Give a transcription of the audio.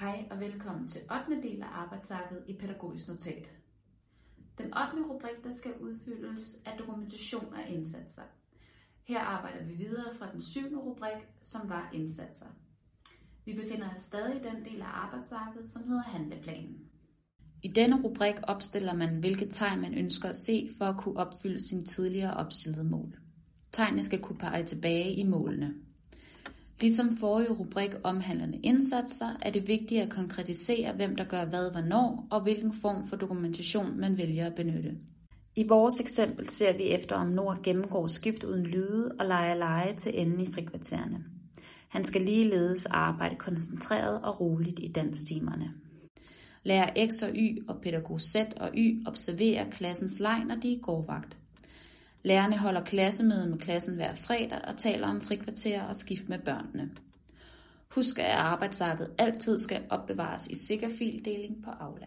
Hej og velkommen til 8. del af arbejdsarket i Pædagogisk Notat. Den 8. rubrik, der skal udfyldes, er dokumentation af indsatser. Her arbejder vi videre fra den 7. rubrik, som var indsatser. Vi befinder os stadig i den del af arbejdsarket, som hedder handleplanen. I denne rubrik opstiller man, hvilke tegn man ønsker at se for at kunne opfylde sine tidligere opstillede mål. Tegnene skal kunne pege tilbage i målene. Ligesom forrige rubrik omhandlende indsatser, er det vigtigt at konkretisere, hvem der gør hvad hvornår, og hvilken form for dokumentation man vælger at benytte. I vores eksempel ser vi efter, om Nord gennemgår skift uden lyde og leger leje til enden i frikvartererne. Han skal ligeledes arbejde koncentreret og roligt i danstimerne. Lærer X og Y og pædagog Z og Y observerer klassens leg, når de er gårdvagt. Lærerne holder klassemøde med klassen hver fredag og taler om frikvarter og skift med børnene. Husk, at arbejdsarket altid skal opbevares i sikker fildeling på Aula.